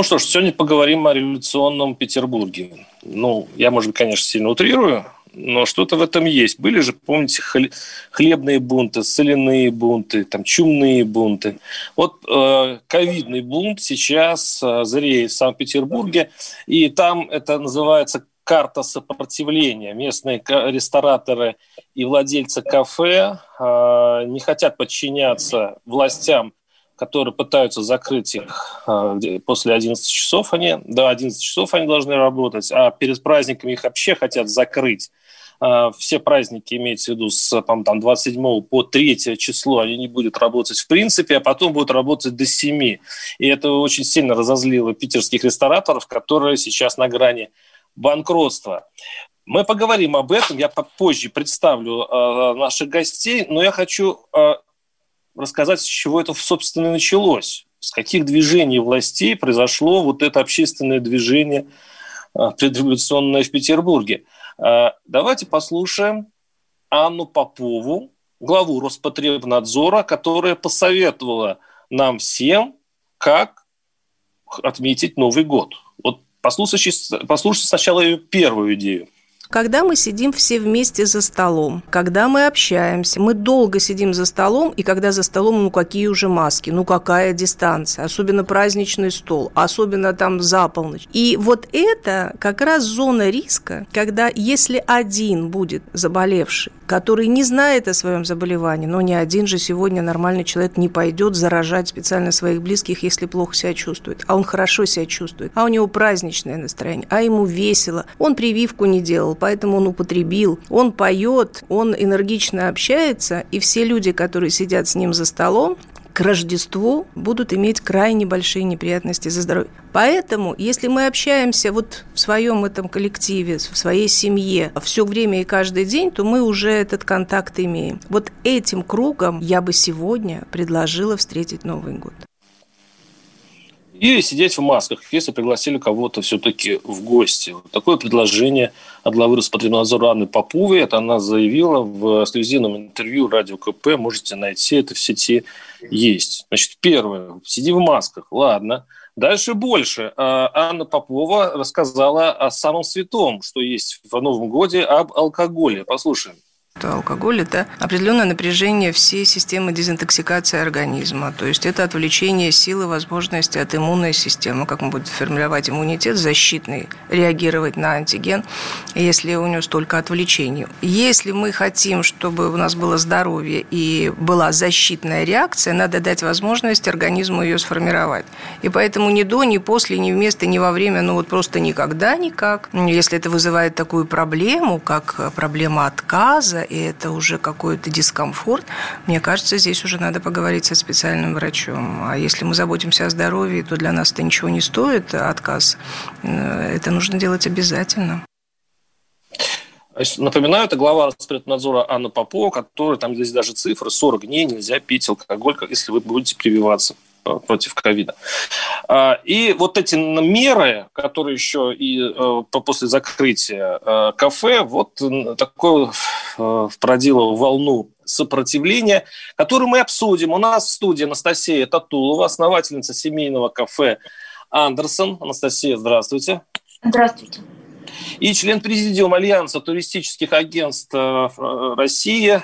Ну что ж, сегодня поговорим о революционном Петербурге. Ну, я, может быть, конечно, сильно утрирую, но что-то в этом есть. Были же, помните, хлебные бунты, соляные бунты, там, чумные бунты. Вот э, ковидный бунт сейчас э, зреет в Санкт-Петербурге, и там это называется карта сопротивления. Местные рестораторы и владельцы кафе э, не хотят подчиняться властям которые пытаются закрыть их а, после 11 часов, они, до 11 часов они должны работать, а перед праздниками их вообще хотят закрыть. А, все праздники, имеется в виду с там, 27 по 3 число, они не будут работать в принципе, а потом будут работать до 7. И это очень сильно разозлило питерских рестораторов, которые сейчас на грани банкротства. Мы поговорим об этом, я позже представлю э, наших гостей, но я хочу рассказать, с чего это, собственно, началось. С каких движений властей произошло вот это общественное движение а, предреволюционное в Петербурге. А, давайте послушаем Анну Попову, главу Роспотребнадзора, которая посоветовала нам всем, как отметить Новый год. Вот послушайте, послушайте сначала ее первую идею – когда мы сидим все вместе за столом, когда мы общаемся, мы долго сидим за столом, и когда за столом, ну какие уже маски, ну какая дистанция, особенно праздничный стол, особенно там за полночь. И вот это как раз зона риска, когда если один будет заболевший, который не знает о своем заболевании, но ни один же сегодня нормальный человек не пойдет заражать специально своих близких, если плохо себя чувствует, а он хорошо себя чувствует, а у него праздничное настроение, а ему весело, он прививку не делал, поэтому он употребил. Он поет, он энергично общается, и все люди, которые сидят с ним за столом, к Рождеству будут иметь крайне большие неприятности за здоровье. Поэтому, если мы общаемся вот в своем этом коллективе, в своей семье все время и каждый день, то мы уже этот контакт имеем. Вот этим кругом я бы сегодня предложила встретить Новый год. И сидеть в масках, если пригласили кого-то все-таки в гости. Вот такое предложение от главы Роспотребнадзора Анны Поповой. Это она заявила в эксклюзивном интервью радио КП. Можете найти это в сети. Есть. Значит, первое. Сиди в масках. Ладно. Дальше больше. А, Анна Попова рассказала о самом святом, что есть в Новом годе, об алкоголе. Послушаем алкоголь – это определенное напряжение всей системы дезинтоксикации организма. То есть это отвлечение силы, возможности от иммунной системы, как мы будем формировать иммунитет защитный, реагировать на антиген, если у него столько отвлечений. Если мы хотим, чтобы у нас было здоровье и была защитная реакция, надо дать возможность организму ее сформировать. И поэтому ни до, ни после, ни вместо, ни во время, ну вот просто никогда никак. Если это вызывает такую проблему, как проблема отказа, и это уже какой-то дискомфорт, мне кажется, здесь уже надо поговорить со специальным врачом. А если мы заботимся о здоровье, то для нас это ничего не стоит, отказ. Э, это нужно делать обязательно. Напоминаю, это глава Роспотребнадзора Анна Попова, которая, там здесь даже цифры, 40 дней нельзя пить алкоголь, если вы будете прививаться против ковида. А, и вот эти меры, которые еще и э, после закрытия э, кафе, вот такую э, породило волну сопротивления, которую мы обсудим. У нас в студии Анастасия Татулова, основательница семейного кафе «Андерсон». Анастасия, здравствуйте. Здравствуйте. И член президиума Альянса туристических агентств России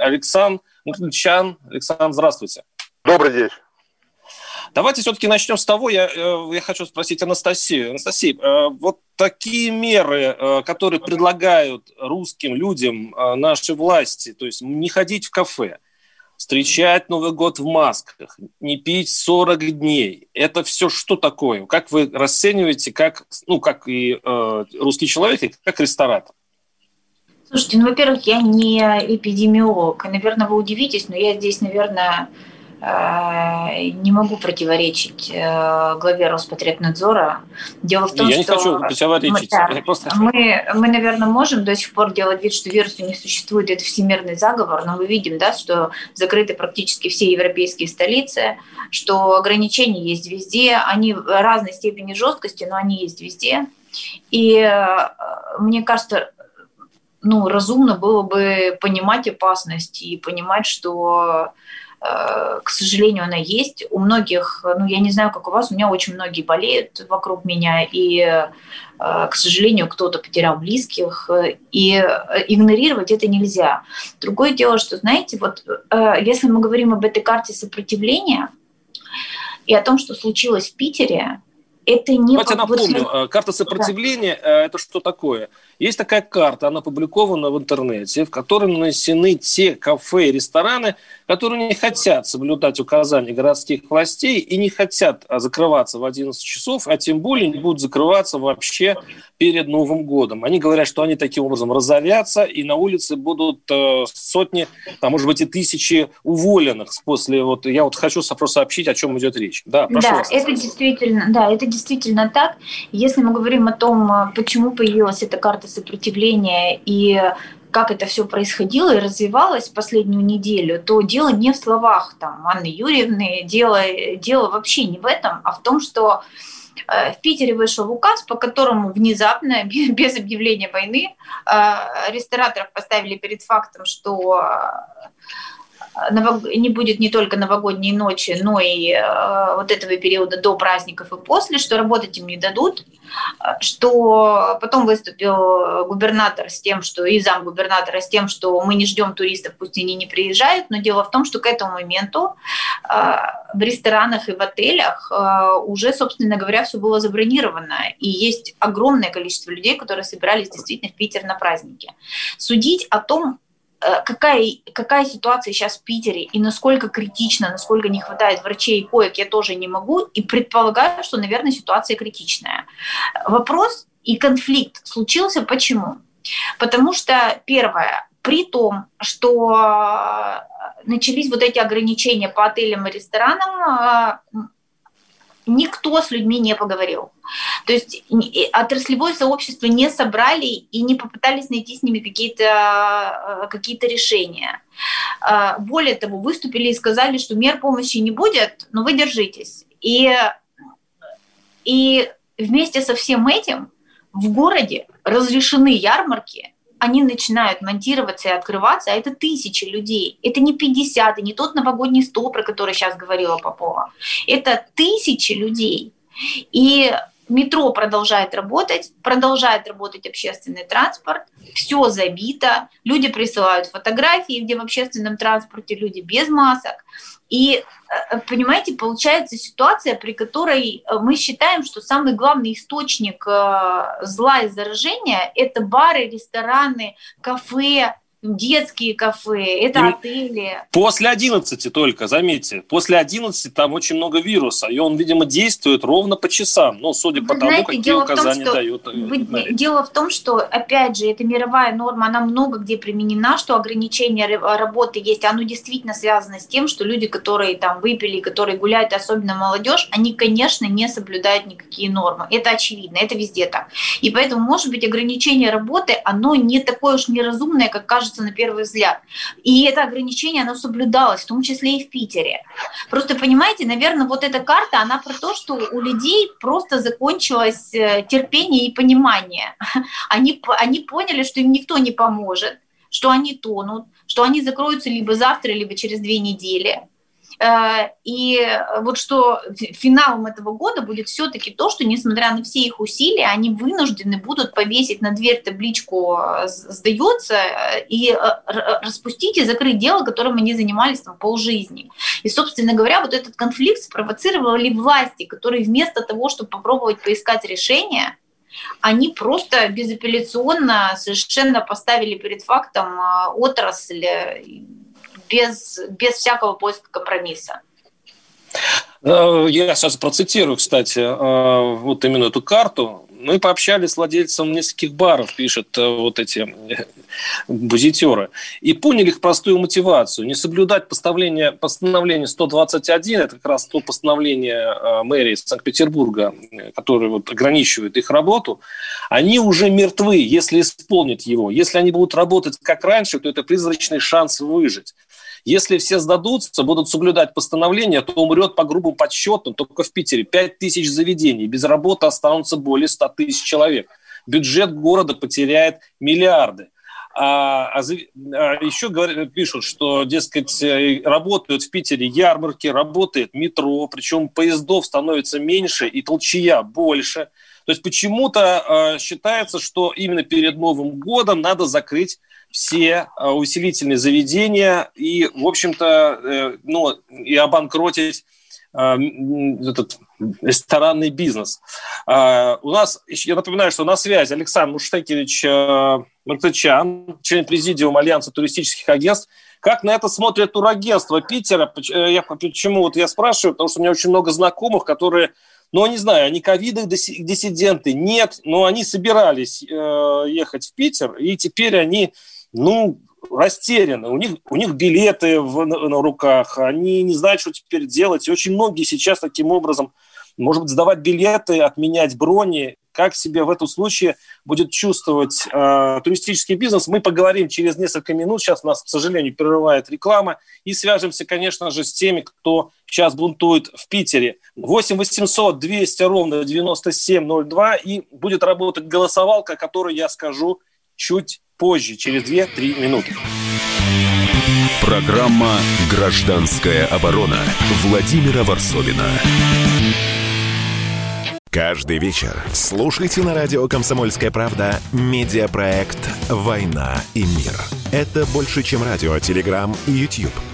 Александр Мутличан. Александр, здравствуйте. Добрый день. Давайте все-таки начнем с того, я, э, я хочу спросить Анастасию. Анастасия, э, вот такие меры, э, которые предлагают русским людям наши власти, то есть не ходить в кафе, встречать Новый год в масках, не пить 40 дней. Это все что такое? Как вы расцениваете, как, ну, как и э, русский человек, и как ресторатор? Слушайте, ну, во-первых, я не эпидемиолог. Наверное, вы удивитесь, но я здесь, наверное, не могу противоречить э, главе Роспотребнадзора. Дело в том, Я что... не хочу противоречить. Мы, просто... мы, мы, наверное, можем до сих пор делать вид, что вируса не существует, это всемирный заговор, но мы видим, да, что закрыты практически все европейские столицы, что ограничения есть везде, они в разной степени жесткости, но они есть везде. И э, мне кажется, ну, разумно было бы понимать опасность и понимать, что Э, к сожалению, она есть. У многих, ну, я не знаю, как у вас, у меня очень многие болеют вокруг меня, и, э, к сожалению, кто-то потерял близких, и игнорировать это нельзя. Другое дело, что, знаете, вот э, если мы говорим об этой карте сопротивления и о том, что случилось в Питере, это не... Давайте напомню, карта сопротивления да. – это что такое? Есть такая карта, она опубликована в интернете, в которой нанесены те кафе и рестораны, которые не хотят соблюдать указания городских властей и не хотят а, закрываться в 11 часов, а тем более не будут закрываться вообще перед Новым годом. Они говорят, что они таким образом разорятся, и на улице будут э, сотни, а может быть и тысячи уволенных после вот. Я вот хочу просто сообщить, о чем идет речь. Да, прошу да, вас. это действительно, да, это действительно так. Если мы говорим о том, э, почему появилась эта карта сопротивления и как это все происходило и развивалось последнюю неделю, то дело не в словах там, Анны Юрьевны, дело, дело вообще не в этом, а в том, что э, в Питере вышел указ, по которому внезапно, без объявления войны, э, рестораторов поставили перед фактом, что не будет не только новогодней ночи, но и э, вот этого периода до праздников и после, что работать им не дадут, что потом выступил губернатор с тем, что и зам губернатора с тем, что мы не ждем туристов, пусть они не приезжают, но дело в том, что к этому моменту э, в ресторанах и в отелях э, уже, собственно говоря, все было забронировано, и есть огромное количество людей, которые собирались действительно в Питер на праздники. Судить о том, какая, какая ситуация сейчас в Питере и насколько критично, насколько не хватает врачей и коек, я тоже не могу. И предполагаю, что, наверное, ситуация критичная. Вопрос и конфликт случился почему? Потому что, первое, при том, что э, начались вот эти ограничения по отелям и ресторанам, э, никто с людьми не поговорил. То есть отраслевое сообщество не собрали и не попытались найти с ними какие-то э, какие решения. Э, более того, выступили и сказали, что мер помощи не будет, но вы держитесь. И, и вместе со всем этим в городе разрешены ярмарки, они начинают монтироваться и открываться, а это тысячи людей. Это не 50, и не тот новогодний стол, про который сейчас говорила Попова. Это тысячи людей. И метро продолжает работать, продолжает работать общественный транспорт, все забито, люди присылают фотографии, где в общественном транспорте люди без масок. И, э, понимаете, получается ситуация, при которой э, мы считаем, что самый главный источник э, зла и заражения – это бары, рестораны, кафе, детские кафе, это и отели. После 11 только, заметьте, после 11 там очень много вируса, и он, видимо, действует ровно по часам, ну, судя Вы по знаете, тому, какие указания том, дают. Вы, дело в том, что, опять же, эта мировая норма, она много где применена, что ограничение работы есть, оно действительно связано с тем, что люди, которые там выпили, которые гуляют, особенно молодежь, они, конечно, не соблюдают никакие нормы. Это очевидно, это везде так. И поэтому, может быть, ограничение работы, оно не такое уж неразумное, как кажется кажется на первый взгляд. И это ограничение, оно соблюдалось, в том числе и в Питере. Просто, понимаете, наверное, вот эта карта, она про то, что у людей просто закончилось э, терпение и понимание. Они, они поняли, что им никто не поможет, что они тонут, что они закроются либо завтра, либо через две недели и вот что финалом этого года будет все-таки то, что несмотря на все их усилия, они вынуждены будут повесить на дверь табличку э, «сдается» и э, распустить и закрыть дело, которым они занимались там полжизни. И, собственно говоря, вот этот конфликт спровоцировали власти, которые вместо того, чтобы попробовать поискать решение, они просто безапелляционно совершенно поставили перед фактом отрасль без, без всякого поиска компромисса. Э, я сейчас процитирую, кстати, э, вот именно эту карту. Мы пообщались с владельцем нескольких баров, пишут э, вот эти бузитеры, и поняли их простую мотивацию. Не соблюдать постановление, постановление 121, это как раз то постановление мэрии Санкт-Петербурга, которое вот ограничивает их работу, они уже мертвы, если исполнят его. Если они будут работать как раньше, то это призрачный шанс выжить. Если все сдадутся, будут соблюдать постановление, то умрет по грубым подсчетам только в Питере 5 тысяч заведений. Без работы останутся более 100 тысяч человек. Бюджет города потеряет миллиарды. А, а, а еще говорят, пишут, что, дескать, э, работают в Питере ярмарки, работает метро, причем поездов становится меньше и толчья больше. То есть почему-то э, считается, что именно перед Новым годом надо закрыть все э, усилительные заведения и, в общем-то, э, ну, и обанкротить э, этот ресторанный бизнес. У нас, я напоминаю, что на связи Александр Муштекевич Мартычан, член президиума Альянса туристических агентств. Как на это смотрят турагентства Питера? Я, почему вот я спрашиваю? Потому что у меня очень много знакомых, которые ну, не знаю, они ковидных диссиденты, нет, но они собирались ехать в Питер, и теперь они ну, растеряны, у них, у них билеты в, на, на руках, они не знают, что теперь делать. И очень многие сейчас таким образом, может быть, сдавать билеты, отменять брони. Как себе в этом случае будет чувствовать э, туристический бизнес, мы поговорим через несколько минут. Сейчас нас, к сожалению, прерывает реклама. И свяжемся, конечно же, с теми, кто сейчас бунтует в Питере. 8 800 200 ровно 9702. И будет работать голосовалка, которую я скажу чуть позже, через 2-3 минуты. Программа «Гражданская оборона» Владимира Варсовина. Каждый вечер слушайте на радио «Комсомольская правда» медиапроект «Война и мир». Это больше, чем радио, телеграм и YouTube –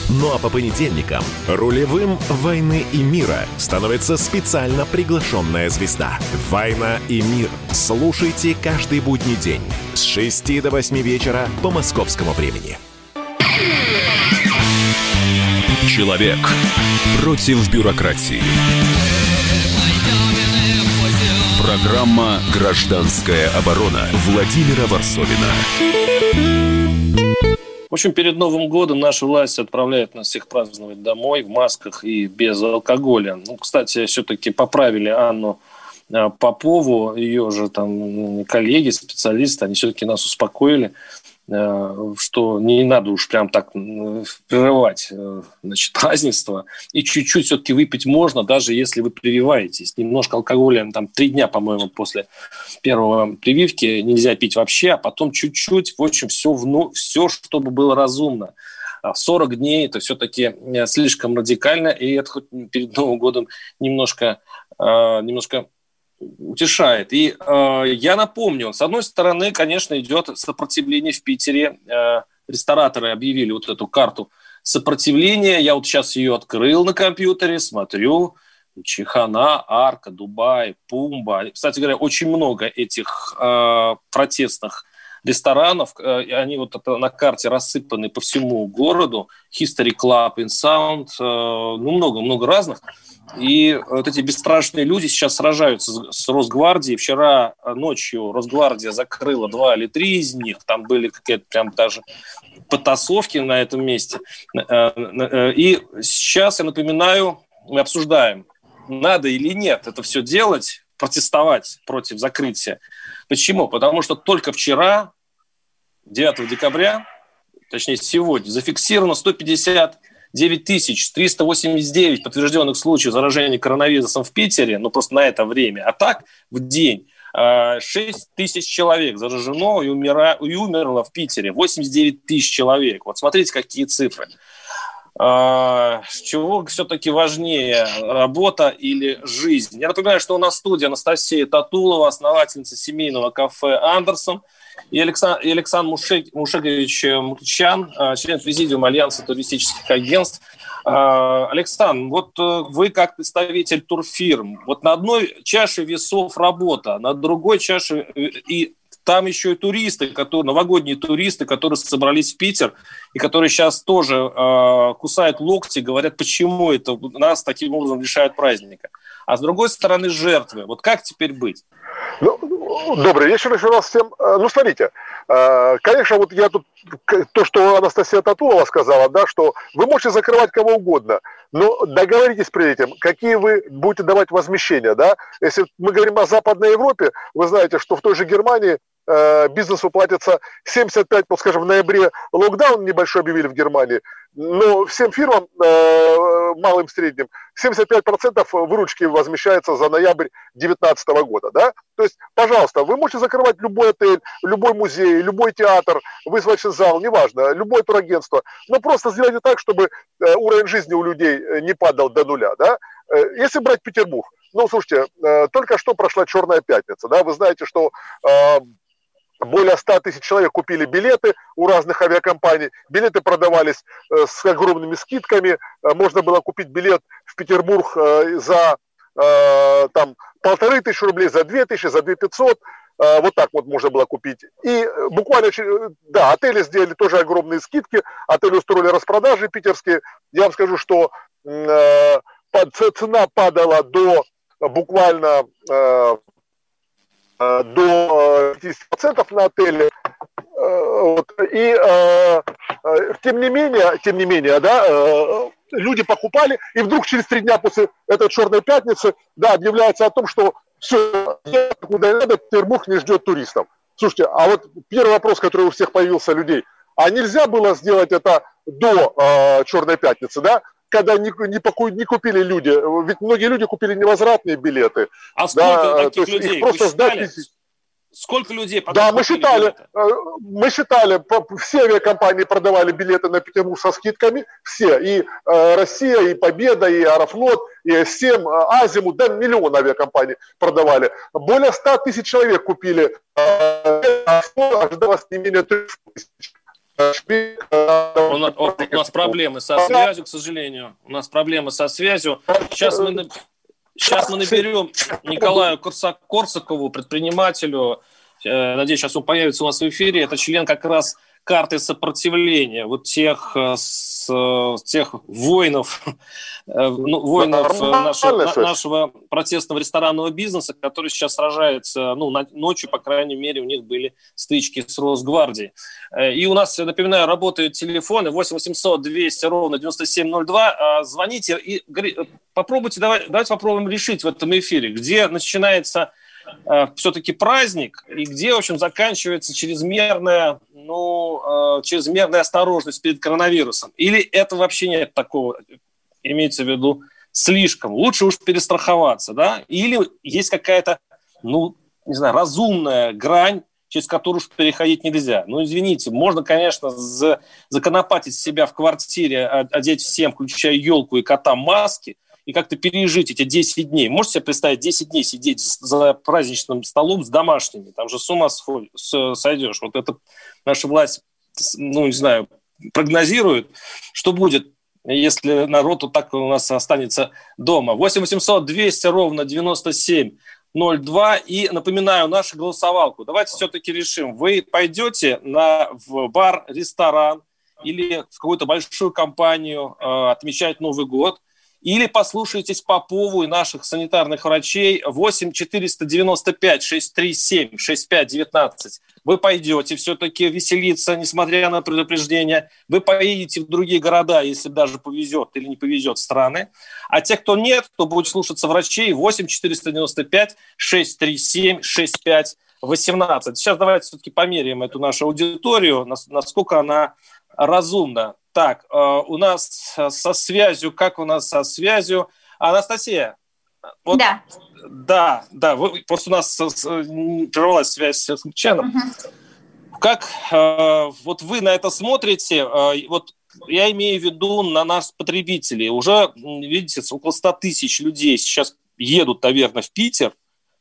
Ну а по понедельникам рулевым «Войны и мира» становится специально приглашенная звезда. «Война и мир». Слушайте каждый будний день с 6 до 8 вечера по московскому времени. Человек против бюрократии. Программа «Гражданская оборона» Владимира Варсовина. В общем, перед Новым годом наша власть отправляет нас всех праздновать домой в масках и без алкоголя. Ну, кстати, все-таки поправили Анну а, Попову, ее же там коллеги, специалисты, они все-таки нас успокоили. Э, что не надо уж прям так прерывать э, значит, празднество. И чуть-чуть все-таки выпить можно, даже если вы прививаетесь. Немножко алкоголя, там три дня, по-моему, после первого прививки нельзя пить вообще, а потом чуть-чуть, в общем, все, вну, все чтобы было разумно. 40 а дней это все-таки э, слишком радикально, и это хоть перед Новым годом немножко, немножко утешает. И э, я напомню, с одной стороны, конечно, идет сопротивление в Питере. Э, рестораторы объявили вот эту карту сопротивления. Я вот сейчас ее открыл на компьютере, смотрю. Чихана, Арка, Дубай, Пумба. Кстати говоря, очень много этих э, протестных ресторанов. Э, они вот на карте рассыпаны по всему городу. History Club in Sound. Э, ну, много-много разных. И вот эти бесстрашные люди сейчас сражаются с Росгвардией. Вчера ночью Росгвардия закрыла два или три из них. Там были какие-то прям даже потасовки на этом месте. И сейчас, я напоминаю, мы обсуждаем, надо или нет это все делать, протестовать против закрытия. Почему? Потому что только вчера, 9 декабря, точнее сегодня, зафиксировано 159 тысяч 389 подтвержденных случаев заражения коронавирусом в Питере, ну просто на это время. А так в день 6 а, тысяч человек заражено и, умира, и умерло в Питере, 89 тысяч человек. Вот смотрите, какие цифры. А, чего все-таки важнее, работа или жизнь? Я напоминаю, что у нас в студии Анастасия Татулова, основательница семейного кафе «Андерсон», и Александр, и Александр Мушек, Мушегович Мукчан, а, член президиума Альянса туристических агентств. А, Александр, вот э, вы как представитель турфирм, вот на одной чаше весов работа, на другой чаше э, и там еще и туристы, которые, новогодние туристы, которые собрались в Питер и которые сейчас тоже э, кусают локти, говорят, почему это нас таким образом лишают праздника. А с другой стороны жертвы. Вот как теперь быть? Ну, добрый вечер еще раз всем. Э, ну, смотрите, э, конечно, вот я тут, то, что Анастасия Татулова сказала, да, что вы можете закрывать кого угодно, но договоритесь при этом, какие вы будете давать возмещения, да. Если мы говорим о Западной Европе, вы знаете, что в той же Германии бизнесу платится 75, вот скажем, в ноябре локдаун небольшой объявили в Германии, но всем фирмам, э, малым, средним, 75% выручки возмещается за ноябрь 2019 года. Да? То есть, пожалуйста, вы можете закрывать любой отель, любой музей, любой театр, вызвочный зал, неважно, любое турагентство, но просто сделайте так, чтобы э, уровень жизни у людей не падал до нуля. Да? Если брать Петербург, ну, слушайте, только что прошла Черная пятница, да, вы знаете, что более 100 тысяч человек купили билеты у разных авиакомпаний. Билеты продавались э, с огромными скидками. Э, можно было купить билет в Петербург э, за там, полторы тысячи рублей, за две тысячи, за две пятьсот. Вот так вот можно было купить. И буквально, да, отели сделали тоже огромные скидки. Отели устроили распродажи питерские. Я вам скажу, что цена падала до буквально до 50% на отеле. Э, вот. И э, тем не менее, тем не менее, да, люди покупали, и вдруг через три дня после этой черной пятницы, да, объявляется о том, что все, куда надо, Петербург не ждет туристов. Слушайте, а вот первый вопрос, который у всех появился людей, а нельзя было сделать это до э, Черной пятницы, да? Когда не, не, поку, не купили люди. Ведь многие люди купили невозвратные билеты. А сколько да, таких людей? Их просто сдать... Сколько людей Да, мы считали, билеты? Э, мы считали, все авиакомпании продавали билеты на Петербург со скидками, все, и э, Россия, и Победа, и Аэрофлот, и С7, э, Азиму, да, миллион авиакомпаний продавали. Более 100 тысяч человек купили, а ожидалось не менее 300 тысяч. У нас, у нас проблемы со связью, к сожалению. У нас проблемы со связью. Сейчас мы, сейчас мы наберем Николаю Корсакову, предпринимателю. Э, надеюсь, сейчас он появится у нас в эфире. Это член как раз карты сопротивления, вот тех, э, с, э, тех воинов, э, ну, воинов нашего, нашего протестного ресторанного бизнеса, которые сейчас сражаются, ну, ночью, по крайней мере, у них были стычки с Росгвардией. И у нас, напоминаю, работают телефоны 8 800 200 ровно 9702. А, звоните и попробуйте, давай, давайте попробуем решить в этом эфире, где начинается э, все-таки праздник, и где, в общем, заканчивается чрезмерная, ну, э, чрезмерная осторожность перед коронавирусом. Или это вообще нет такого, имеется в виду, слишком. Лучше уж перестраховаться, да? Или есть какая-то, ну, не знаю, разумная грань, через которую уж переходить нельзя. Ну, извините, можно, конечно, за, законопатить себя в квартире, одеть всем, включая елку и кота, маски – и как-то пережить эти 10 дней. Можете себе представить 10 дней сидеть за праздничным столом с домашними? Там же с ума сойдешь. Вот это наша власть, ну, не знаю, прогнозирует, что будет, если народ вот так у нас останется дома. 8 800 200 ровно 97 02. И напоминаю нашу голосовалку. Давайте все-таки решим. Вы пойдете на, в бар, ресторан или в какую-то большую компанию э, отмечать Новый год – или послушайтесь Попову и наших санитарных врачей 8 495 637 65 19. Вы пойдете все-таки веселиться, несмотря на предупреждение. Вы поедете в другие города, если даже повезет или не повезет страны. А те, кто нет, кто будет слушаться врачей, 8 495 637 65 18. Сейчас давайте все-таки померяем эту нашу аудиторию, насколько она разумна. Так, э, у нас со связью, как у нас со связью? Анастасия. Вот, да. Да, да, вы, просто у нас прервалась связь с случайно. Угу. Как э, вот вы на это смотрите? Э, вот я имею в виду на нас, потребителей. Уже, видите, около 100 тысяч людей сейчас едут, наверное, в Питер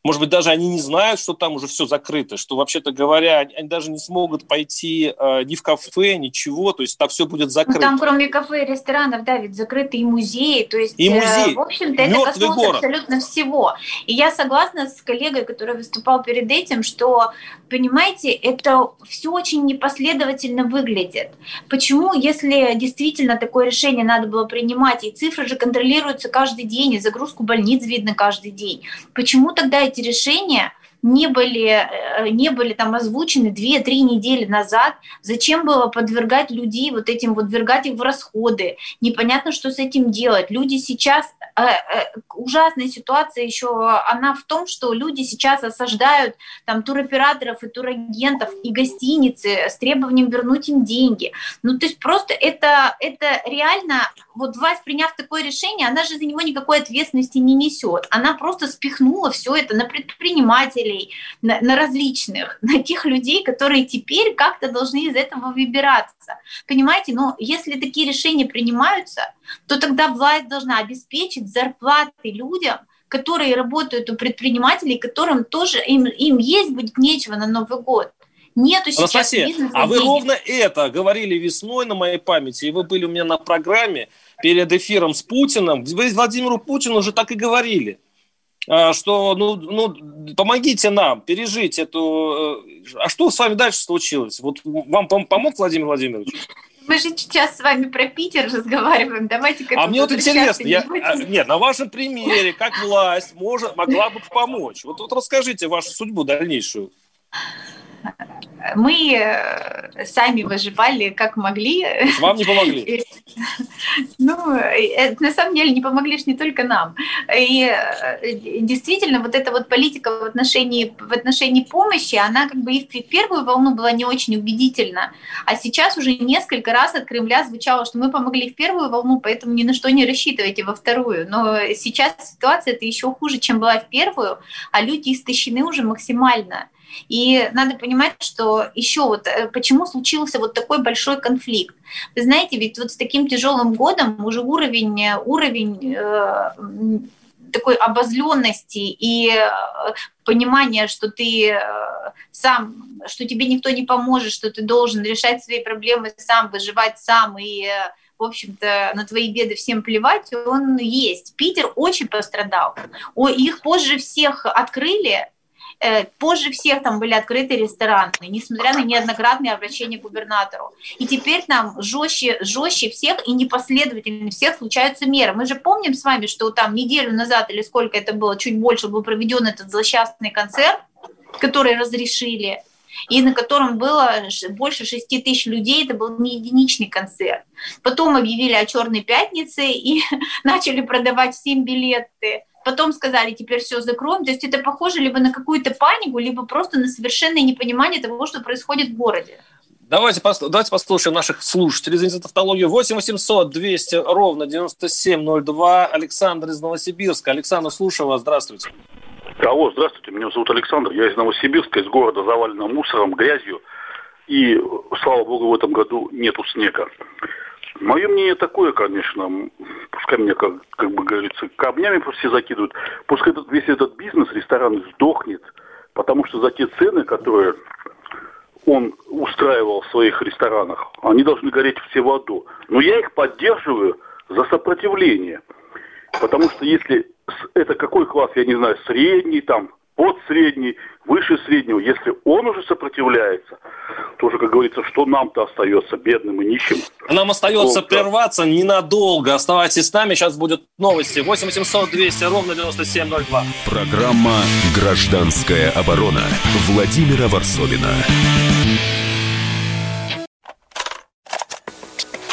может быть, даже они не знают, что там уже все закрыто, что, вообще-то говоря, они, даже не смогут пойти э, ни в кафе, ничего, то есть там все будет закрыто. Ну, там кроме кафе и ресторанов, да, ведь закрыты и музеи, то есть, и музей. Э, в общем-то, это коснулось город. абсолютно всего. И я согласна с коллегой, который выступал перед этим, что, понимаете, это все очень непоследовательно выглядит. Почему, если действительно такое решение надо было принимать, и цифры же контролируются каждый день, и загрузку больниц видно каждый день, почему тогда эти решения не были, э, не были там озвучены 2-3 недели назад. Зачем было подвергать людей вот этим, вот ввергать их в расходы? Непонятно, что с этим делать. Люди сейчас, э, э, ужасная ситуация еще, она в том, что люди сейчас осаждают там туроператоров и турагентов и гостиницы с требованием вернуть им деньги. Ну, то есть просто это, это реально, вот власть, приняв такое решение, она же за него никакой ответственности не несет. Она просто спихнула все это на предпринимателей, на, на различных, на тех людей, которые теперь как-то должны из этого выбираться. Понимаете, но если такие решения принимаются, то тогда власть должна обеспечить зарплаты людям, которые работают у предпринимателей, которым тоже им, им есть будет нечего на Новый год. Нету сейчас Анастасия, а вы ровно это говорили весной на моей памяти, и вы были у меня на программе перед эфиром с Путиным. Вы Владимиру Путину уже так и говорили а, что ну, ну, помогите нам пережить эту... Э, а что с вами дальше случилось? Вот вам помог Владимир Владимирович? Мы же сейчас с вами про Питер разговариваем. Давайте А мне вот интересно, я, а, нет, на вашем примере, как власть может, могла бы помочь? Вот, вот расскажите вашу судьбу дальнейшую мы э, сами выживали как могли. Вам не помогли? Ну, на самом деле не помогли ж не только нам. И э, действительно, вот эта вот политика в отношении, в отношении помощи, она как бы и в первую волну была не очень убедительна. А сейчас уже несколько раз от Кремля звучало, что мы помогли в первую волну, поэтому ни на что не рассчитывайте во вторую. Но сейчас ситуация это еще хуже, чем была в первую, а люди истощены уже максимально. И надо понимать, что еще вот э, почему случился вот такой большой конфликт. Вы знаете, ведь вот с таким тяжелым годом уже уровень, уровень э, такой обозленности и э, понимания, что ты э, сам, что тебе никто не поможет, что ты должен решать свои проблемы сам, выживать сам и в общем-то, на твои беды всем плевать, он есть. Питер очень пострадал. О, их позже всех открыли, Э, позже всех там были открыты рестораны, несмотря на неоднократные обращения к губернатору. И теперь нам жестче, жестче всех и непоследовательно всех случаются меры. Мы же помним с вами, что там неделю назад или сколько это было, чуть больше был проведен этот злосчастный концерт, который разрешили, и на котором было больше 6 тысяч людей, это был не единичный концерт. Потом объявили о Черной пятнице и начали продавать всем билеты потом сказали, теперь все закроем. То есть это похоже либо на какую-то панику, либо просто на совершенное непонимание того, что происходит в городе. Давайте, давайте послушаем наших слушателей. Извините за тавтологию. 8 800 200 ровно 9702. Александр из Новосибирска. Александр, слушаю вас. Здравствуйте. Алло, здравствуйте. Меня зовут Александр. Я из Новосибирска, из города, заваленного мусором, грязью. И, слава богу, в этом году нету снега. Мое мнение такое, конечно, пускай меня, как, как бы говорится, камнями все закидывают, пускай этот, весь этот бизнес, ресторан сдохнет, потому что за те цены, которые он устраивал в своих ресторанах, они должны гореть все в аду. Но я их поддерживаю за сопротивление. Потому что если это какой класс, я не знаю, средний там, под средний, выше среднего. Если он уже сопротивляется, то уже, как говорится, что нам-то остается, бедным и нищим? Нам остается Долго. прерваться ненадолго. Оставайтесь с нами, сейчас будут новости. 8 800 200 ровно 9702. Программа «Гражданская оборона» Владимира Варсовина.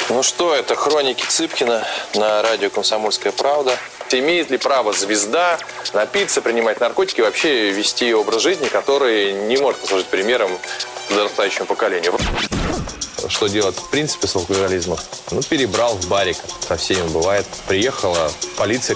Ну что, это хроники Цыпкина на радио «Комсомольская правда». Имеет ли право звезда напиться, принимать наркотики вообще вести образ жизни, который не может послужить примером подрастающему поколению? Что делать в принципе с алкоголизмом? Ну, перебрал в барик. Со всеми бывает. Приехала полиция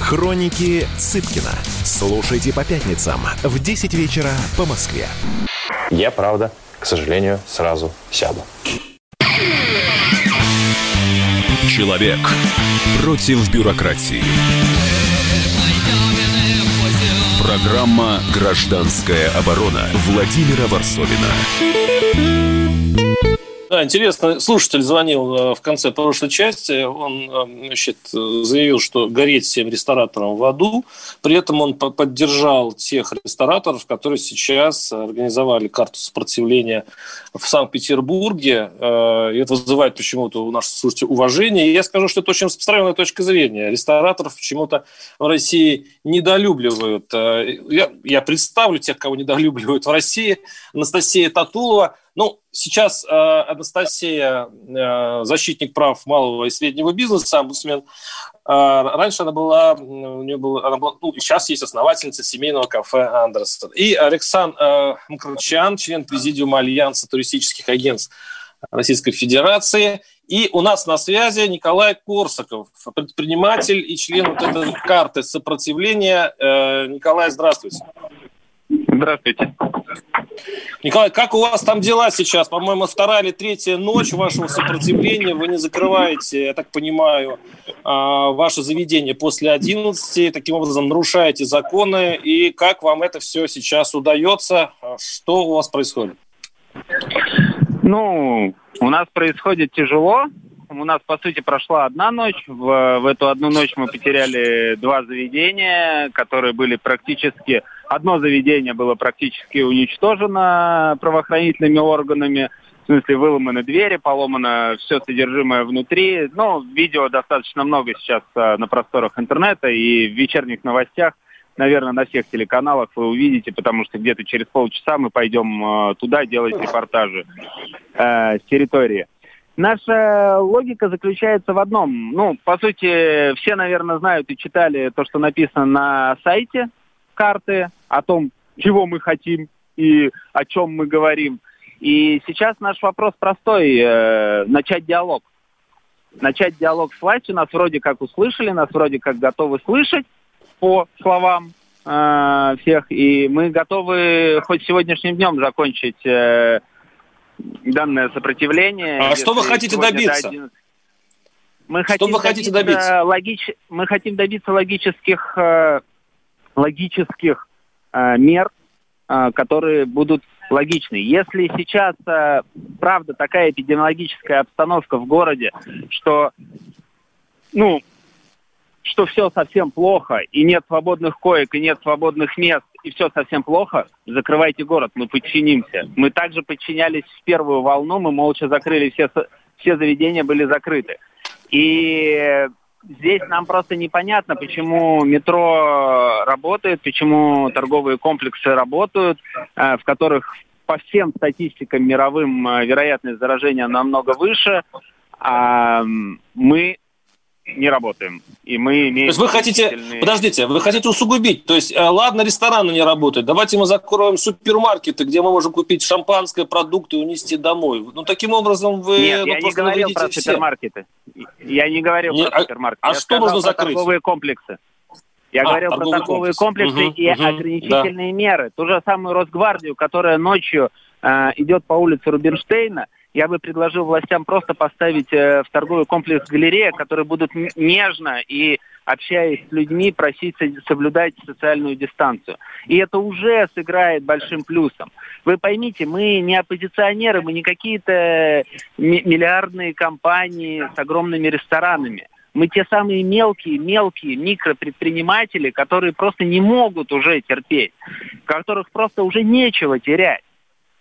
Хроники Цыпкина. Слушайте по пятницам в 10 вечера по Москве. Я, правда, к сожалению, сразу сяду. Человек против бюрократии. Программа «Гражданская оборона» Владимира Варсовина. Да, интересно, слушатель звонил э, в конце прошлой части, он э, значит, заявил, что гореть всем рестораторам в аду, при этом он поддержал тех рестораторов, которые сейчас организовали карту сопротивления в Санкт-Петербурге, э, и это вызывает почему-то у наших слушателей уважение, и я скажу, что это очень распространенная точка зрения. Рестораторов почему-то в России недолюбливают. Я, я представлю тех, кого недолюбливают в России. Анастасия Татулова – ну, сейчас э, Анастасия, э, защитник прав малого и среднего бизнеса, омбудсмен, э, раньше она была, у нее была, она была, ну, сейчас есть основательница семейного кафе Андерсон. И Александр э, Мкрчан, член президиума Альянса туристических агентств Российской Федерации. И у нас на связи Николай Корсаков, предприниматель и член вот этой карты сопротивления. Э, Николай, здравствуйте. Здравствуйте. Николай, как у вас там дела сейчас? По-моему, вторая или третья ночь вашего сопротивления. Вы не закрываете, я так понимаю, а, ваше заведение после 11. Таким образом, нарушаете законы. И как вам это все сейчас удается? Что у вас происходит? Ну, у нас происходит тяжело. У нас, по сути, прошла одна ночь. В, в эту одну ночь мы потеряли два заведения, которые были практически... Одно заведение было практически уничтожено правоохранительными органами. В смысле, выломаны двери, поломано все содержимое внутри. Ну, видео достаточно много сейчас а, на просторах интернета и в вечерних новостях. Наверное, на всех телеканалах вы увидите, потому что где-то через полчаса мы пойдем а, туда делать репортажи э, с территории. Наша логика заключается в одном. Ну, по сути, все, наверное, знают и читали то, что написано на сайте карты, о том, чего мы хотим и о чем мы говорим. И сейчас наш вопрос простой. Э, начать диалог. Начать диалог с властью. Нас вроде как услышали, нас вроде как готовы слышать по словам э, всех. И мы готовы хоть сегодняшним днем закончить э, данное сопротивление. А что вы хотите добиться? Мы что хотим вы хотите добиться? Логич... Мы хотим добиться логических, э, логических э, мер, э, которые будут логичны. Если сейчас, правда, такая эпидемиологическая обстановка в городе, что, ну, что все совсем плохо, и нет свободных коек, и нет свободных мест, и все совсем плохо, закрывайте город, мы подчинимся. Мы также подчинялись в первую волну, мы молча закрыли все, все заведения были закрыты. И здесь нам просто непонятно, почему метро работает, почему торговые комплексы работают, э, в которых по всем статистикам мировым э, вероятность заражения намного выше. А мы не работаем. И мы имеем... То есть вы хотите, подождите, вы хотите усугубить. То есть, э, ладно, рестораны не работают, давайте мы закроем супермаркеты, где мы можем купить шампанское, продукты и унести домой. Ну, таким образом вы... Нет, ну, я не говорил про супермаркеты. Я не говорил не, про а, супермаркеты. А я что нужно закрыть? торговые комплексы. Я а, говорил про торговые комплекс. комплексы угу, и угу, ограничительные да. меры. Ту же самую Росгвардию, которая ночью э, идет по улице Рубинштейна, я бы предложил властям просто поставить э, в торговый комплекс галерея, которые будут нежно и общаясь с людьми, просить соблюдать социальную дистанцию. И это уже сыграет большим плюсом. Вы поймите, мы не оппозиционеры, мы не какие-то миллиардные компании с огромными ресторанами. Мы те самые мелкие, мелкие микропредприниматели, которые просто не могут уже терпеть, которых просто уже нечего терять.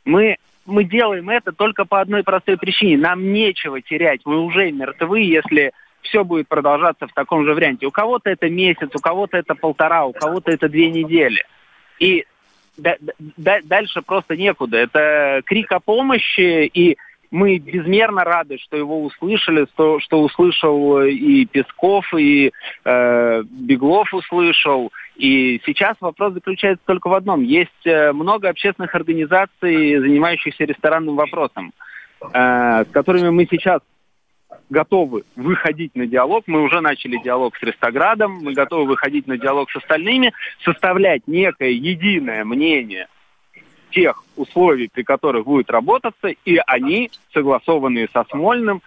Мы, мы делаем это только по одной простой причине. Нам нечего терять. Мы уже мертвы, если все будет продолжаться в таком же варианте. У кого-то это месяц, у кого-то это полтора, у кого-то это две недели. И дальше просто некуда. Это крик о помощи, и мы безмерно рады, что его услышали, что, что услышал и Песков, и э, Беглов услышал. И сейчас вопрос заключается только в одном. Есть э, много общественных организаций, занимающихся ресторанным вопросом, э, с которыми мы сейчас готовы выходить на диалог. Мы уже начали диалог с Рестоградом, мы готовы выходить на диалог с остальными, составлять некое единое мнение тех условий, при которых будет работаться, и они, согласованные со Смольным,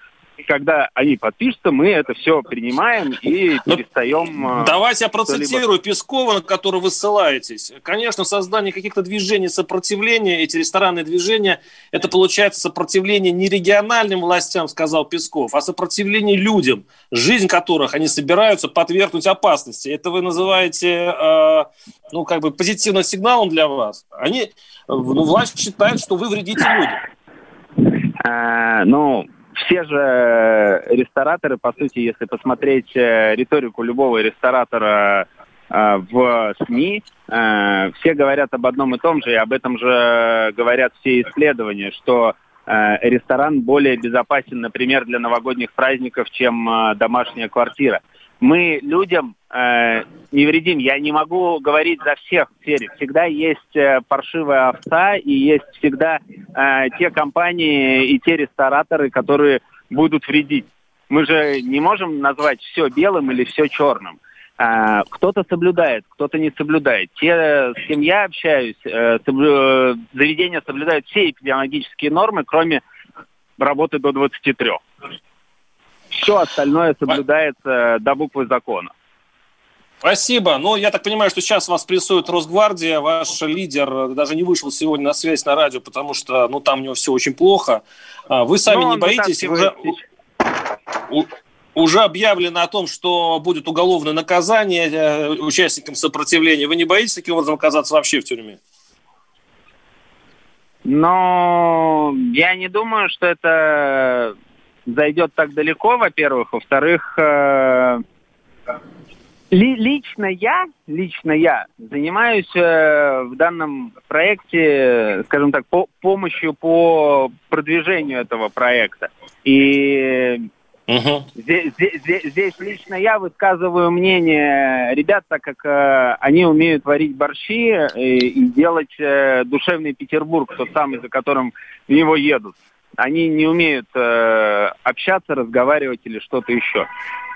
когда они подпишутся, мы это все принимаем и ну, перестаем... А, давайте я процитирую Пескова, на который вы ссылаетесь. Конечно, создание каких-то движений сопротивления, эти ресторанные движения, это получается сопротивление не региональным властям, сказал Песков, а сопротивление людям, жизнь которых они собираются подвергнуть опасности. Это вы называете, э, ну, как бы позитивным сигналом для вас. Они ну, власть считает, что вы вредите людям. А, ну, все же рестораторы, по сути, если посмотреть э, риторику любого ресторатора э, в СМИ, э, все говорят об одном и том же, и об этом же говорят все исследования, что ресторан более безопасен, например, для новогодних праздников, чем домашняя квартира мы людям э, не вредим. Я не могу говорить за всех в сфере. Всегда есть э, паршивая овца и есть всегда э, те компании и те рестораторы, которые будут вредить. Мы же не можем назвать все белым или все черным. Э, кто-то соблюдает, кто-то не соблюдает. Те, с кем я общаюсь, э, соблю... заведения соблюдают все эпидемиологические нормы, кроме работы до 23. Все остальное соблюдается до буквы закона. Спасибо. Ну, я так понимаю, что сейчас вас прессует Росгвардия. Ваш лидер даже не вышел сегодня на связь на радио, потому что, ну, там у него все очень плохо. А вы сами Но ну, не боитесь? Уже, уже объявлено о том, что будет уголовное наказание э, участникам сопротивления. Вы не боитесь таким образом оказаться вообще в тюрьме? Но я не думаю, что это зайдет так далеко, во-первых. Во-вторых, э, ли, лично я, лично я занимаюсь э, в данном проекте, скажем так, по, помощью по продвижению этого проекта. И Угу. Здесь, здесь, здесь лично я высказываю мнение ребят, так как э, они умеют варить борщи и, и делать э, душевный Петербург, тот самый, за которым в него едут они не умеют э, общаться, разговаривать или что-то еще.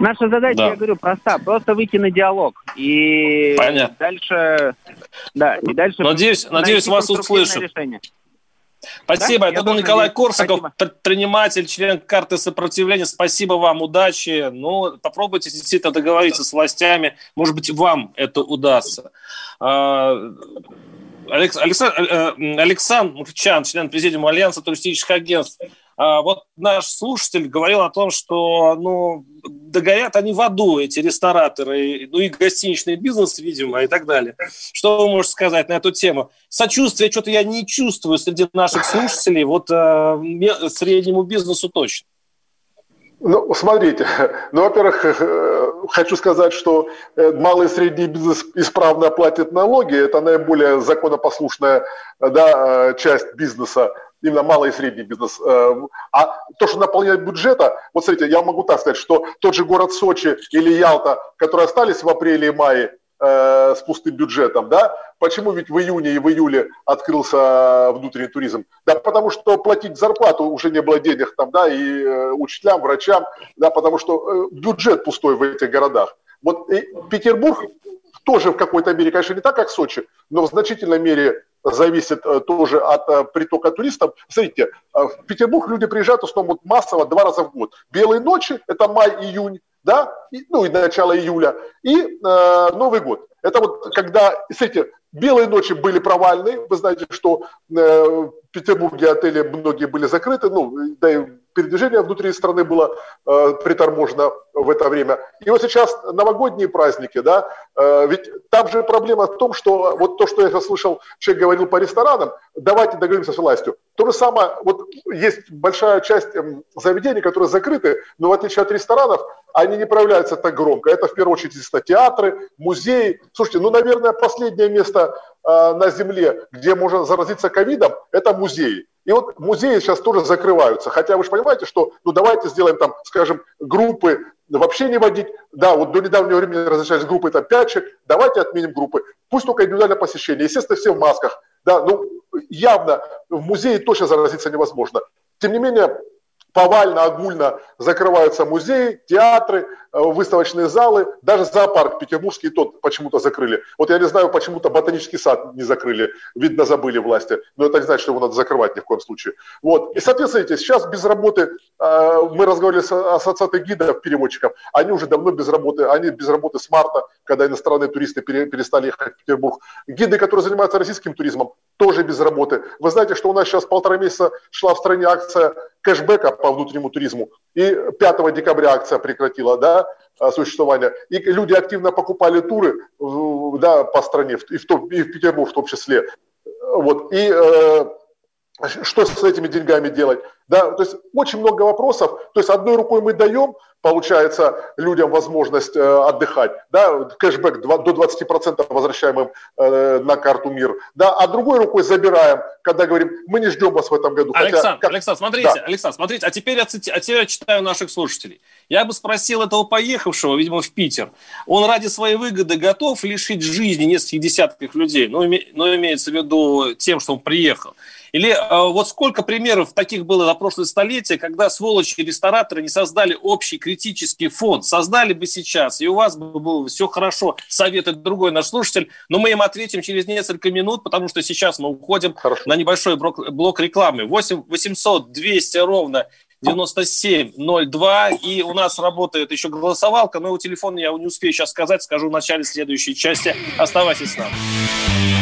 Наша задача, да. я говорю, проста, просто выйти на диалог и Понятно. дальше, да, и дальше. Надеюсь, надеюсь, вас услышат. Спасибо. Да? Это был Николай надеюсь. Корсаков, Спасибо. предприниматель, член карты сопротивления. Спасибо вам, удачи. Ну, попробуйте действительно договориться с властями. Может быть, вам это удастся. А, Александр, э, э, Александр Мухчан, член президиума Альянса туристических агентств, а, вот наш слушатель говорил о том, что ну, догорят они в аду, эти рестораторы, ну и гостиничный бизнес, видимо, и так далее. Что вы можете сказать на эту тему? Сочувствие что-то я не чувствую среди наших слушателей, вот э, среднему бизнесу точно. Ну, смотрите, ну, во-первых, э, хочу сказать, что э, малый и средний бизнес исправно платит налоги, это наиболее законопослушная да, часть бизнеса, именно малый и средний бизнес. А то, что наполняет бюджета, вот смотрите, я могу так сказать, что тот же город Сочи или Ялта, которые остались в апреле и мае, э, с пустым бюджетом, да? Почему ведь в июне и в июле открылся внутренний туризм? Да потому что платить зарплату уже не было денег там, да, и э, учителям, врачам, да, потому что э, бюджет пустой в этих городах. Вот и Петербург тоже в какой-то мере, конечно, не так, как Сочи, но в значительной мере зависит тоже от притока туристов. Смотрите, в Петербург люди приезжают в основном массово два раза в год. Белые ночи – это май-июнь, да, и, ну и начало июля, и э, Новый год. Это вот когда, смотрите, белые ночи были провальные, вы знаете, что э, в Петербурге отели многие были закрыты, ну, да и передвижение внутри страны было э, приторможено в это время. И вот сейчас новогодние праздники, да, э, ведь там же проблема в том, что вот то, что я слышал, человек говорил по ресторанам, давайте договоримся с властью. То же самое, вот есть большая часть э, заведений, которые закрыты, но в отличие от ресторанов, они не проявляются так громко. Это в первую очередь, естественно, театры, музеи. Слушайте, ну, наверное, последнее место э, на Земле, где можно заразиться ковидом, это музеи. И вот музеи сейчас тоже закрываются. Хотя вы же понимаете, что ну давайте сделаем там, скажем, группы вообще не водить. Да, вот до недавнего времени разрешались группы там 5 человек. Давайте отменим группы. Пусть только индивидуальное посещение. Естественно, все в масках. Да, ну явно в музее точно заразиться невозможно. Тем не менее, повально, огульно закрываются музеи, театры, э, выставочные залы, даже зоопарк петербургский тот почему-то закрыли. Вот я не знаю, почему-то ботанический сад не закрыли, видно, забыли власти, но это не значит, что его надо закрывать ни в коем случае. Вот. И, соответственно, сейчас без работы, э, мы разговаривали с ассоциацией гидов, переводчиков, они уже давно без работы, они без работы с марта, когда иностранные туристы перестали ехать в Петербург. Гиды, которые занимаются российским туризмом, тоже без работы. Вы знаете, что у нас сейчас полтора месяца шла в стране акция кэшбэка по внутреннему туризму, и 5 декабря акция прекратила да, а, существование, и люди активно покупали туры да, по стране, и в, и в Петербург в том числе. Вот, и э, что с этими деньгами делать? Да, то есть очень много вопросов. То есть одной рукой мы даем, получается, людям возможность э, отдыхать, да, кэшбэк 2, до 20% возвращаем им э, на карту МИР, да, а другой рукой забираем, когда говорим, мы не ждем вас в этом году. Александр, Хотя, как... Александр, смотрите, да. Александр, смотрите, а теперь, я цити... а теперь я читаю наших слушателей. Я бы спросил этого поехавшего, видимо, в Питер, он ради своей выгоды готов лишить жизни нескольких десятков людей, ну, име... ну имеется в виду тем, что он приехал. Или э, вот сколько примеров таких было за прошлое столетие, когда сволочи рестораторы не создали общий критический фонд. Создали бы сейчас, и у вас бы было все хорошо, советует другой наш слушатель, но мы им ответим через несколько минут, потому что сейчас мы уходим хорошо. на небольшой блок, блок рекламы. 8 800 200 ровно 9702, и у нас работает еще голосовалка, но его телефон я не успею сейчас сказать, скажу в начале следующей части. Оставайтесь с нами.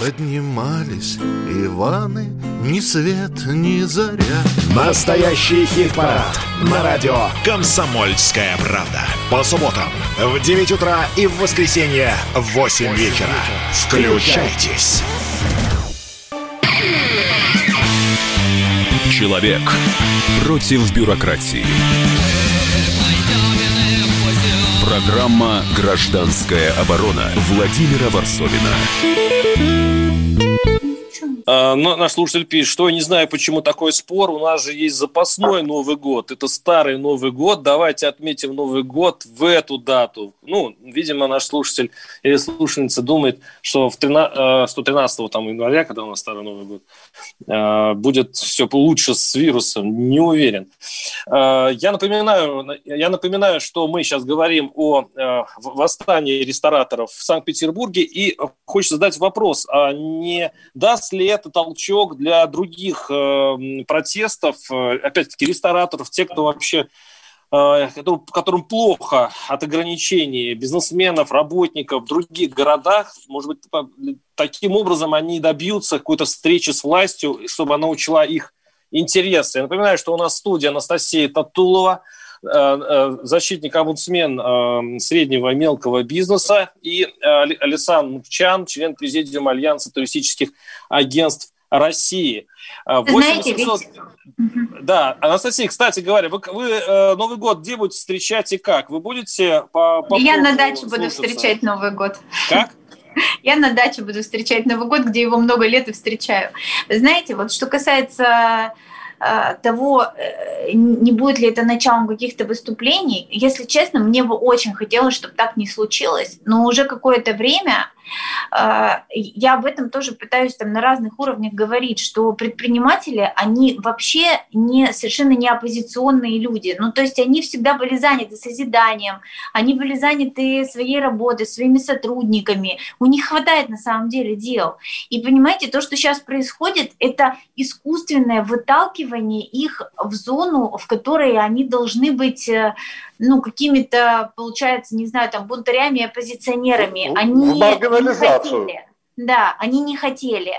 Поднимались Иваны, ни свет, ни заря. Настоящий хит-парад на радио «Комсомольская правда». По субботам в 9 утра и в воскресенье в 8 вечера. Включайтесь. Человек против бюрократии. Программа «Гражданская оборона» Владимира Варсовина. А, но наш слушатель пишет, что я не знаю, почему такой спор. У нас же есть запасной Новый год. Это старый Новый год. Давайте отметим Новый год в эту дату. Ну, видимо, наш слушатель или слушательница думает, что в 13, 113 э, там, января, когда у нас старый Новый год, э, будет все лучше с вирусом. Не уверен. Я напоминаю, я напоминаю, что мы сейчас говорим о восстании рестораторов в Санкт-Петербурге. И хочется задать вопрос, а не даст ли это толчок для других э, протестов, э, опять-таки рестораторов, те, кто вообще э, которым плохо от ограничений бизнесменов, работников в других городах, может быть, таким образом они добьются какой-то встречи с властью, чтобы она учла их интересы. Я напоминаю, что у нас студия Анастасия Татулова – Э, э, защитник-омбудсмен э, среднего и мелкого бизнеса, и Александр Мукчан, член президиума Альянса туристических агентств России. Знаете, 800... ведь... Да, Анастасия, кстати говоря, вы, вы Новый год где будете встречать и как? Вы будете по, по Я на даче слушаться? буду встречать Новый год. Как? Я на даче буду встречать Новый год, где его много лет и встречаю. знаете, вот что касается того, э, не будет ли это началом каких-то выступлений. Если честно, мне бы очень хотелось, чтобы так не случилось, но уже какое-то время э, я об этом тоже пытаюсь там на разных уровнях говорить, что предприниматели, они вообще не, совершенно не оппозиционные люди. Ну, то есть они всегда были заняты созиданием, они были заняты своей работой, своими сотрудниками. У них хватает на самом деле дел. И понимаете, то, что сейчас происходит, это искусственное выталкивание их в зону, в которой они должны быть э, ну, какими-то, получается, не знаю, там, бунтарями, оппозиционерами. Они в маргинализацию. Не хотели. Да, они не хотели.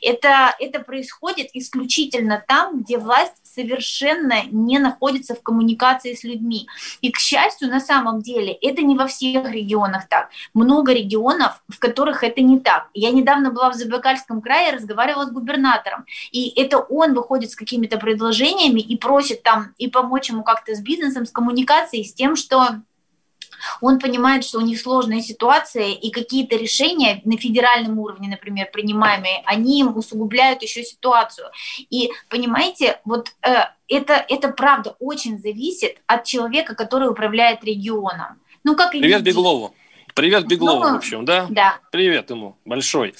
Это, это происходит исключительно там, где власть совершенно не находится в коммуникации с людьми. И, к счастью, на самом деле, это не во всех регионах так. Много регионов, в которых это не так. Я недавно была в Забайкальском крае, разговаривала с губернатором, и это он выходит с какими-то предложениями и просит там и помочь ему как-то с бизнесом, с коммуникацией, с тем, что он понимает, что у них сложная ситуация, и какие-то решения на федеральном уровне, например, принимаемые, они им усугубляют еще ситуацию. И понимаете, вот э, это, это правда очень зависит от человека, который управляет регионом. Ну, как и Привет. Беглову. Привет Беглову, ну, в общем, да? Да. Привет ему большой.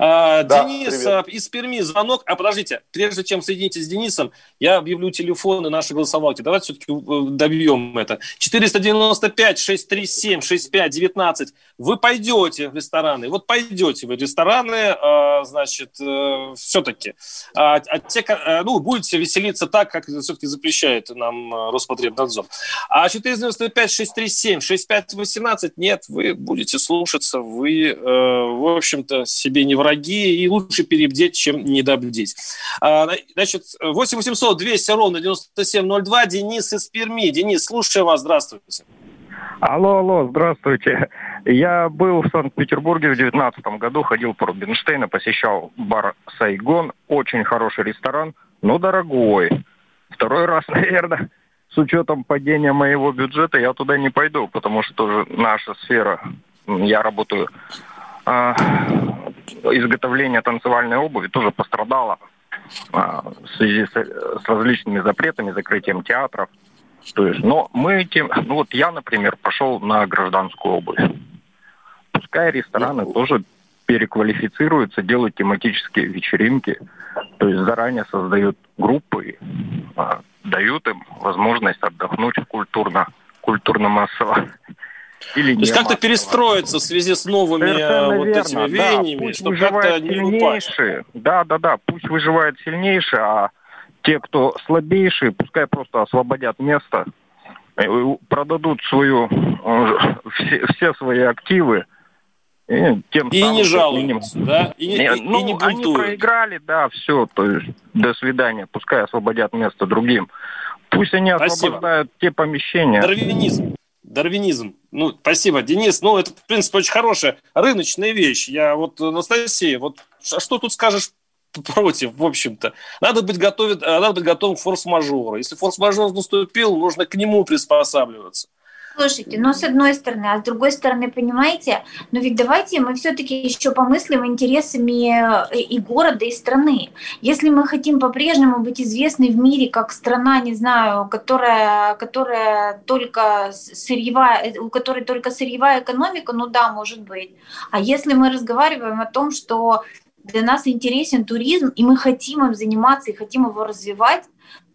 А, да, Денис привет. А, из Перми, звонок. А подождите, прежде чем соединитесь с Денисом, я объявлю телефоны нашей голосовалки. Давайте все-таки э, добьем это. 495-637-6519. Вы пойдете в рестораны. Вот пойдете в рестораны, а, значит, э, все-таки. А, а те, ну, будете веселиться так, как все-таки запрещает нам э, Роспотребнадзор. А 495-637-6518 нет, вы будете слушаться, вы, э, в общем-то, себе не враги, и лучше перебдеть, чем недобдеть. А, значит, 8 800 200 ровно 9702, Денис из Перми. Денис, слушаю вас, здравствуйте. Алло, алло, здравствуйте. Я был в Санкт-Петербурге в 2019 году, ходил по Рубинштейну, посещал бар «Сайгон». Очень хороший ресторан, но дорогой. Второй раз, наверное, с учетом падения моего бюджета я туда не пойду, потому что тоже наша сфера, я работаю э, изготовление танцевальной обуви тоже пострадала э, в связи с, с различными запретами, закрытием театров. То есть, но мы тем, ну вот я, например, пошел на гражданскую обувь. Пускай рестораны тоже переквалифицируются, делают тематические вечеринки, то есть заранее создают группы, а, дают им возможность отдохнуть культурно, культурно-массово. Или То есть как-то перестроиться в связи с новыми Совершенно вот верно, этими веяниями, да, чтобы как-то не упасть. Да, да, да, пусть выживает сильнейший, а те, кто слабейшие, пускай просто освободят место, э, продадут свою, э, все, все свои активы, и, тем и не жалуются, да? И, не, и, ну, и не они проиграли, да, все, то есть до свидания, пускай освободят место другим. Пусть они Спасибо. освобождают те помещения. Дарвинизм. Дарвинизм. Ну, спасибо, Денис. Ну, это, в принципе, очень хорошая рыночная вещь. Я вот, Анастасия, вот а что тут скажешь против, в общем-то. Надо быть, готовить, надо быть готовым к форс-мажору. Если форс-мажор наступил, нужно к нему приспосабливаться. Слушайте, ну с одной стороны, а с другой стороны, понимаете, ну ведь давайте мы все-таки еще помыслим интересами э, и города, и страны. Если мы хотим по-прежнему быть известны в мире как страна, не знаю, которая, которая только сырьевая, э, у которой только сырьевая экономика, ну да, может быть. А если мы разговариваем о том, что для нас интересен туризм, и мы хотим им заниматься и хотим его развивать,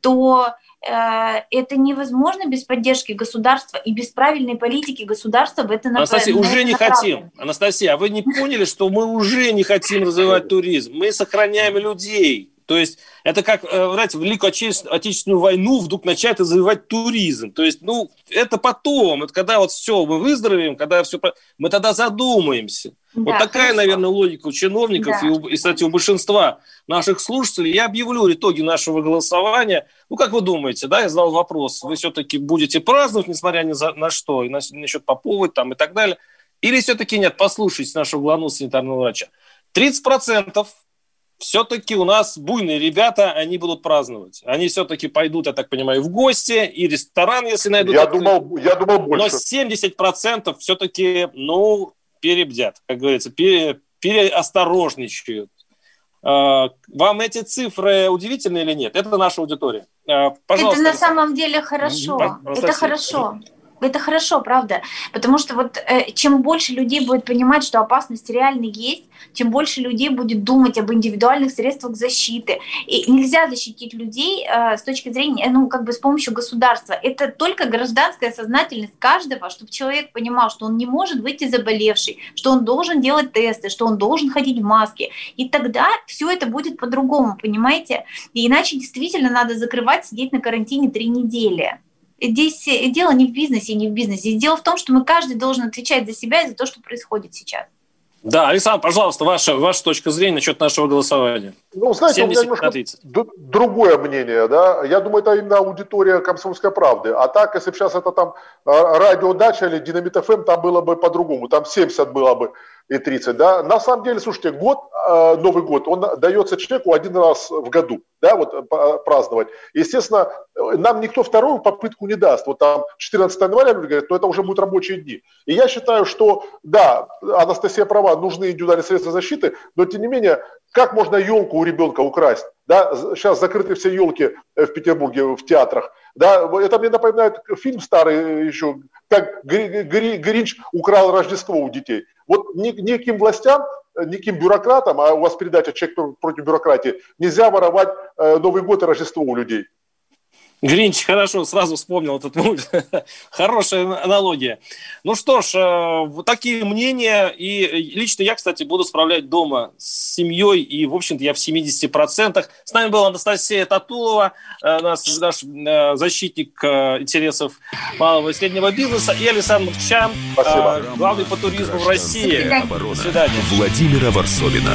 то это невозможно без поддержки государства и без правильной политики государства в это Анастасия, уже не хотим. Анастасия, а вы не поняли, что мы уже не хотим развивать туризм? Мы сохраняем людей. То есть это как, э, знаете, Великую Отечественную войну вдруг начать развивать туризм. То есть, ну, это потом, это когда вот все, мы выздоровеем, когда все, мы тогда задумаемся. Да, вот такая, хорошо. наверное, логика у чиновников да. и, у, и, кстати, у большинства наших слушателей. Я объявлю итоги нашего голосования. Ну, как вы думаете, да, я задал вопрос, вы все-таки будете праздновать, несмотря ни за, на что, и на, насчет Поповой там и так далее, или все-таки нет, послушайте нашего главного санитарного врача. 30% все-таки у нас буйные ребята, они будут праздновать. Они все-таки пойдут, я так понимаю, в гости и ресторан, если найдут. Я, думал, я думал больше. Но 70% все-таки, ну, перебдят, как говорится, пере, переосторожничают. А, вам эти цифры удивительны или нет? Это наша аудитория. Пожалуйста, Это на самом деле хорошо. Это хорошо. Это хорошо, правда. Потому что вот э, чем больше людей будет понимать, что опасность реально есть, тем больше людей будет думать об индивидуальных средствах защиты. И нельзя защитить людей э, с точки зрения, ну, как бы с помощью государства. Это только гражданская сознательность каждого, чтобы человек понимал, что он не может выйти заболевший, что он должен делать тесты, что он должен ходить в маске. И тогда все это будет по-другому, понимаете? И иначе действительно надо закрывать, сидеть на карантине три недели здесь э, дело не в бизнесе, не в бизнесе. Дело в том, что мы каждый должен отвечать за себя и за то, что происходит сейчас. Да, Александр, пожалуйста, ваша, ваша точка зрения насчет нашего голосования. Ну, знаете, 70 у меня немножко другое мнение, да. Я думаю, это именно аудитория «Комсомольской правды». А так, если бы сейчас это там а, радиодача или Динамит ФМ, там было бы по-другому. Там 70 было бы и 30, да. На самом деле, слушайте, год, а, Новый год, он дается человеку один раз в году, да, вот э, праздновать. Естественно, нам никто вторую попытку не даст. Вот там 14 января люди говорят, но это уже будут рабочие дни. И я считаю, что, да, Анастасия права, нужны индивидуальные средства защиты, но тем не менее, как можно елку у ребенка украсть? Да, сейчас закрыты все елки э, в Петербурге в театрах. Да, это мне напоминает фильм старый еще, как Гринч украл Рождество у детей. Вот никаким властям, никаким бюрократам, а у вас передача «Человек против бюрократии», нельзя воровать э, Новый год и Рождество у людей. Гринч, хорошо, сразу вспомнил этот мульт. Хорошая аналогия. Ну что ж, э, такие мнения. И лично я, кстати, буду справлять дома с семьей. И, в общем-то, я в 70%. С нами была Анастасия Татулова, э, наш, наш э, защитник интересов малого и среднего бизнеса. И Александр Чам, главный по туризму в России. До свидания. Владимира Варсовина.